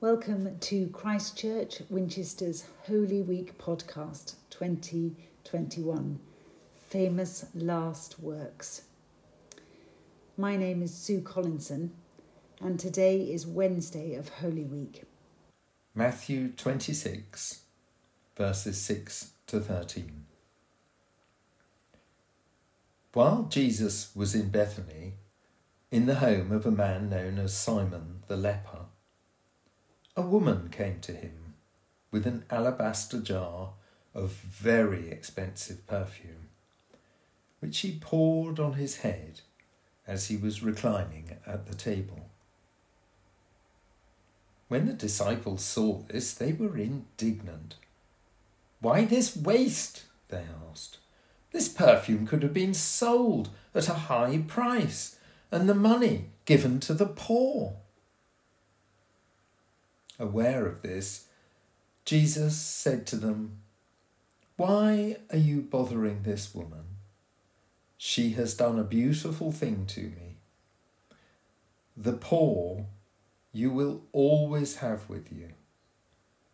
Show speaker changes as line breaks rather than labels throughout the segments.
Welcome to Christchurch Winchester's Holy Week podcast 2021 Famous Last Works. My name is Sue Collinson, and today is Wednesday of Holy Week.
Matthew 26, verses 6 to 13. While Jesus was in Bethany, in the home of a man known as Simon the leper, a woman came to him with an alabaster jar of very expensive perfume, which she poured on his head as he was reclining at the table. When the disciples saw this, they were indignant. Why this waste? they asked. This perfume could have been sold at a high price and the money given to the poor. Aware of this, Jesus said to them, Why are you bothering this woman? She has done a beautiful thing to me. The poor you will always have with you,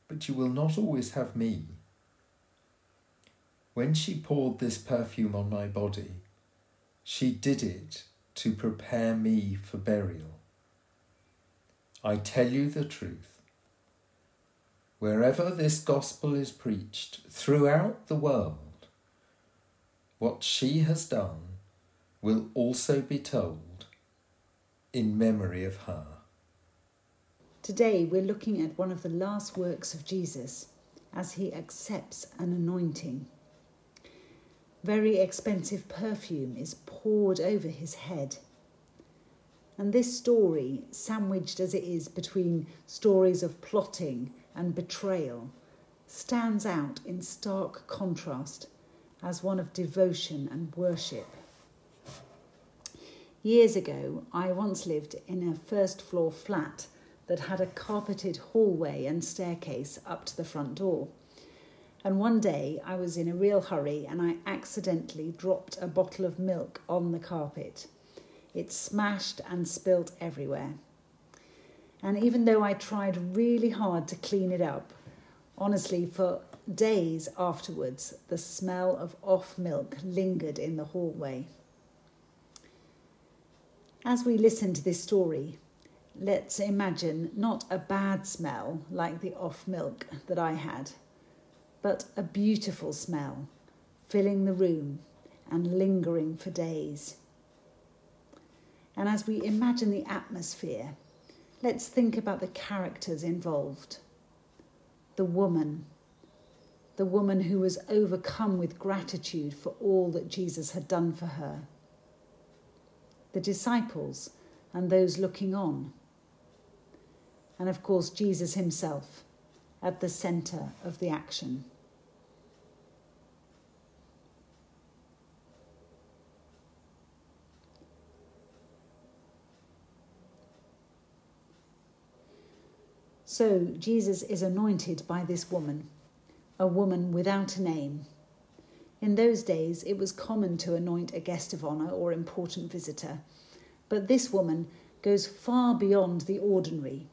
but you will not always have me. When she poured this perfume on my body, she did it to prepare me for burial. I tell you the truth. Wherever this gospel is preached throughout the world, what she has done will also be told in memory of her.
Today we're looking at one of the last works of Jesus as he accepts an anointing. Very expensive perfume is poured over his head. And this story, sandwiched as it is between stories of plotting and betrayal, stands out in stark contrast as one of devotion and worship. Years ago, I once lived in a first floor flat that had a carpeted hallway and staircase up to the front door. And one day I was in a real hurry and I accidentally dropped a bottle of milk on the carpet. It smashed and spilt everywhere. And even though I tried really hard to clean it up, honestly, for days afterwards, the smell of off milk lingered in the hallway. As we listen to this story, let's imagine not a bad smell like the off milk that I had but a beautiful smell, filling the room and lingering for days. And as we imagine the atmosphere, let's think about the characters involved. The woman, the woman who was overcome with gratitude for all that Jesus had done for her. The disciples and those looking on. And of course, Jesus himself at the centre of the action. So Jesus is anointed by this woman, a woman without a name. In those days, it was common to anoint a guest of honour or important visitor, but this woman goes far beyond the ordinary.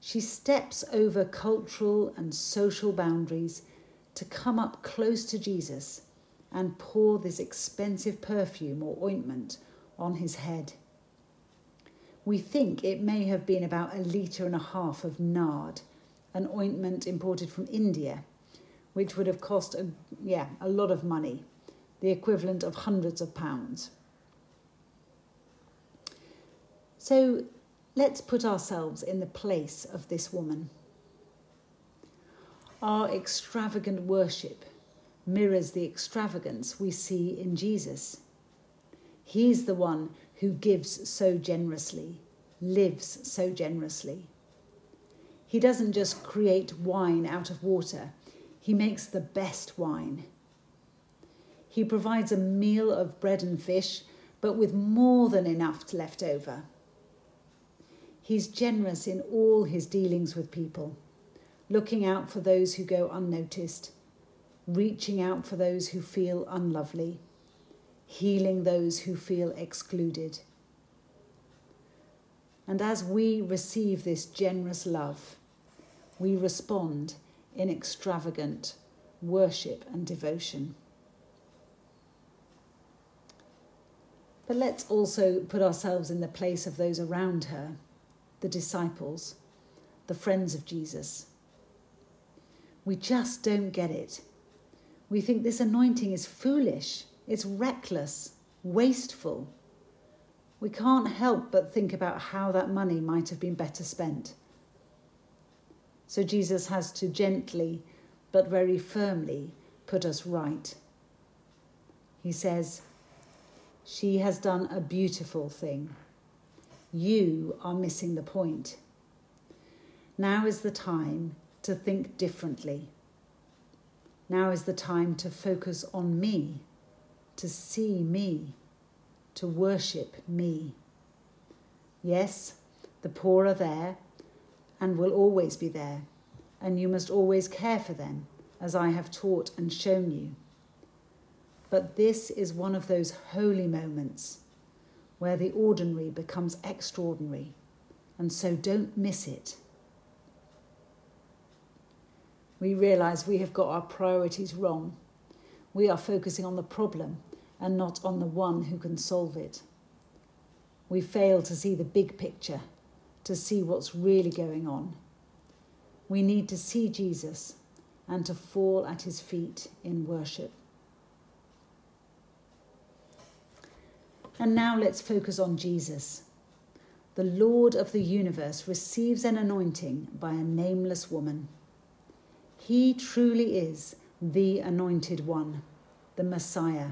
She steps over cultural and social boundaries to come up close to Jesus and pour this expensive perfume or ointment on his head. We think it may have been about a litre and a half of nard, an ointment imported from India, which would have cost a, yeah, a lot of money, the equivalent of hundreds of pounds. So let's put ourselves in the place of this woman. Our extravagant worship mirrors the extravagance we see in Jesus. He's the one who gives so generously, lives so generously. He doesn't just create wine out of water, he makes the best wine. He provides a meal of bread and fish, but with more than enough left over. He's generous in all his dealings with people, looking out for those who go unnoticed, reaching out for those who feel unlovely healing those who feel excluded. And as we receive this generous love, we respond in extravagant worship and devotion. But let's also put ourselves in the place of those around her, the disciples, the friends of Jesus. We just don't get it. We think this anointing is foolish, it's reckless, wasteful. We can't help but think about how that money might have been better spent. So Jesus has to gently but very firmly put us right. He says, She has done a beautiful thing. You are missing the point. Now is the time to think differently. Now is the time to focus on me, to see me, to worship me. Yes, the poor are there and will always be there, and you must always care for them, as I have taught and shown you. But this is one of those holy moments where the ordinary becomes extraordinary, and so don't miss it we realise we have got our priorities wrong. We are focusing on the problem and not on the one who can solve it. We fail to see the big picture, to see what's really going on. We need to see Jesus and to fall at his feet in worship. And now let's focus on Jesus. The Lord of the universe receives an anointing by a nameless woman. He truly is the Anointed One, the Messiah,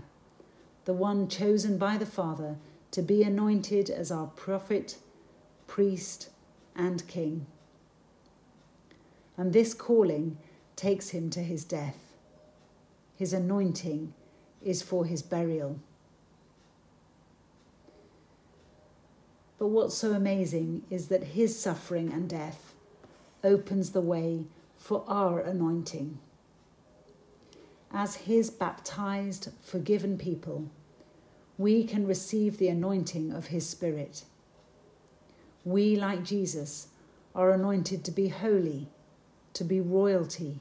the one chosen by the Father to be anointed as our prophet, priest, and king. And this calling takes him to his death. His anointing is for his burial. But what's so amazing is that his suffering and death opens the way for our anointing. As His baptized, forgiven people, we can receive the anointing of His Spirit. We, like Jesus, are anointed to be holy, to be royalty,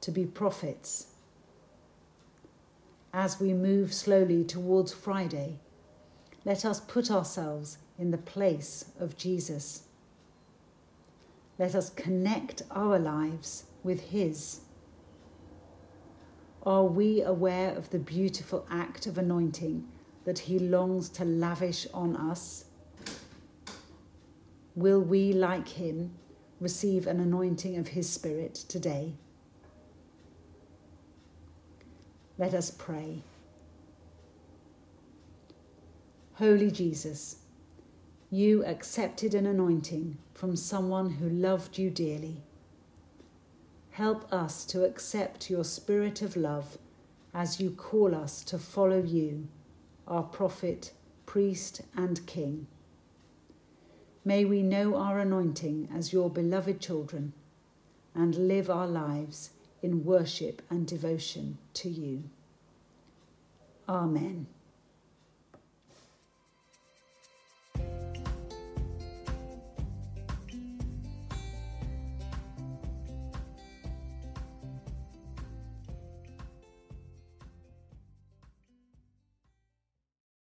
to be prophets. As we move slowly towards Friday, let us put ourselves in the place of Jesus. Let us connect our lives with His. Are we aware of the beautiful act of anointing that He longs to lavish on us? Will we, like Him, receive an anointing of His Spirit today? Let us pray. Holy Jesus, you accepted an anointing from someone who loved you dearly. Help us to accept your spirit of love as you call us to follow you, our prophet, priest, and king. May we know our anointing as your beloved children and live our lives in worship and devotion to you. Amen.